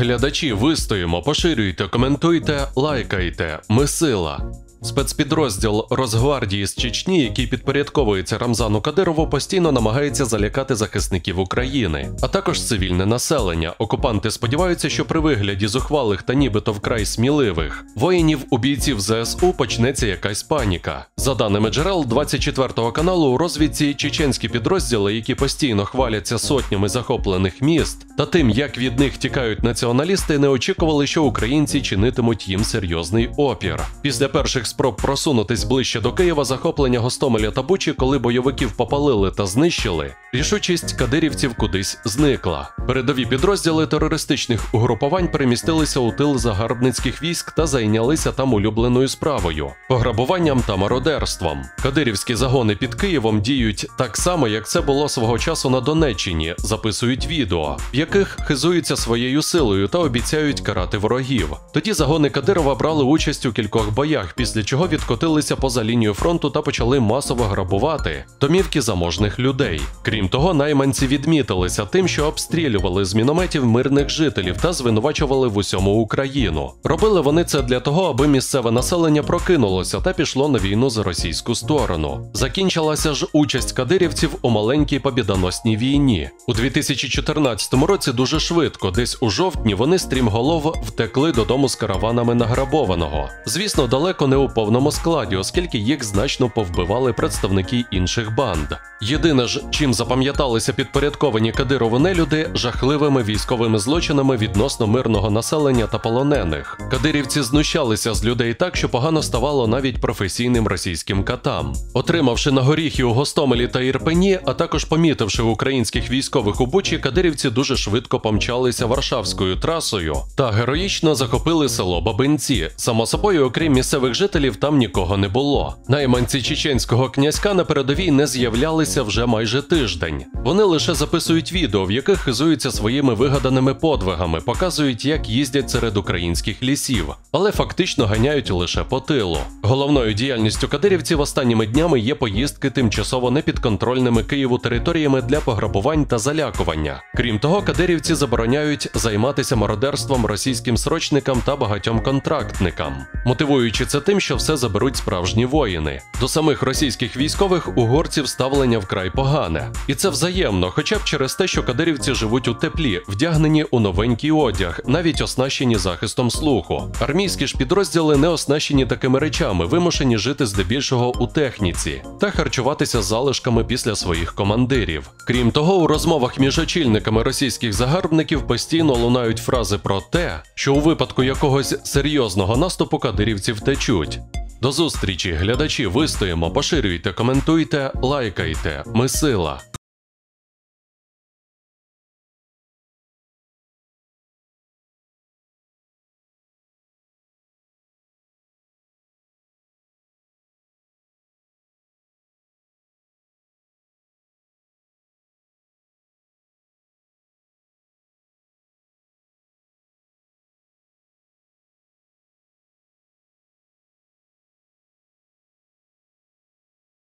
Глядачі, вистоїмо, поширюйте, коментуйте, лайкайте. Ми сила. Спецпідрозділ Росгвардії з Чечні, який підпорядковується Рамзану Кадирову, постійно намагається залякати захисників України, а також цивільне населення. Окупанти сподіваються, що при вигляді зухвалих та нібито вкрай сміливих воїнів у бійців ЗСУ почнеться якась паніка. За даними джерел 24 каналу, у розвідці чеченські підрозділи, які постійно хваляться сотнями захоплених міст, та тим, як від них тікають націоналісти, не очікували, що українці чинитимуть їм серйозний опір. Після перших спроб просунутись ближче до Києва, захоплення Гостомеля та Бучі, коли бойовиків попалили та знищили, рішучість кадирівців кудись зникла. Передові підрозділи терористичних угрупувань перемістилися у тил загарбницьких військ та зайнялися там улюбленою справою пограбуванням та мародерством. Кадирівські загони під Києвом діють так само, як це було свого часу на Донеччині, записують відео, в яких хизуються своєю силою та обіцяють карати ворогів. Тоді загони Кадирова брали участь у кількох боях, після чого відкотилися поза лінію фронту та почали масово грабувати домівки заможних людей. Крім того, найманці відмітилися тим, що обстрілювали з мінометів мирних жителів та звинувачували в усьому Україну. Робили вони це для того, аби місцеве населення прокинулося та пішло на війну за російську сторону. Закінчилася ж участь кадирівців у маленькій побідоносній війні. У 2014 році дуже швидко, десь у жовтні, вони стрімголов втекли додому з караванами награбованого. Звісно, далеко не у повному складі, оскільки їх значно повбивали представники інших банд. Єдине ж, чим запам'яталися підпорядковані Кадирову нелюди жахливими військовими злочинами відносно мирного населення та полонених. Кадирівці знущалися з людей так, що погано ставало навіть професійним російським катам. Отримавши на горіхи у Гостомелі та Ірпені, а також помітивши українських військових у Бучі, кадирівці дуже швидко помчалися Варшавською трасою та героїчно захопили село Бабинці. Само собою, окрім місцевих жителів, там нікого не було. Найманці чеченського князька на передовій не з'являлися вже майже тиждень. Вони лише записують відео, в яких хизуються своїми вигаданими подвигами, показують, як їздять серед українських лісів, але фактично ганяють лише по тилу. Головною діяльністю кадирівців останніми днями є поїздки тимчасово непідконтрольними Києву територіями для пограбувань та залякування. Крім того, кадирівці забороняють займатися мародерством російським срочникам та багатьом контрактникам, мотивуючи це тим, що все заберуть справжні воїни. До самих російських військових угорців ставлення вкрай погане, і це взаємно, хоча б через те, що кадирівці живуть у теплі, вдягнені у новенький одяг, навіть оснащені захистом слуху. Армійські ж підрозділи не оснащені такими речами, вимушені жити здебільшого у техніці та харчуватися залишками після своїх командирів. Крім того, у розмовах між очільниками російських загарбників постійно лунають фрази про те, що у випадку якогось серйозного наступу кадирівці втечуть. До зустрічі, глядачі, вистоїмо, поширюйте, коментуйте, лайкайте. Ми сила.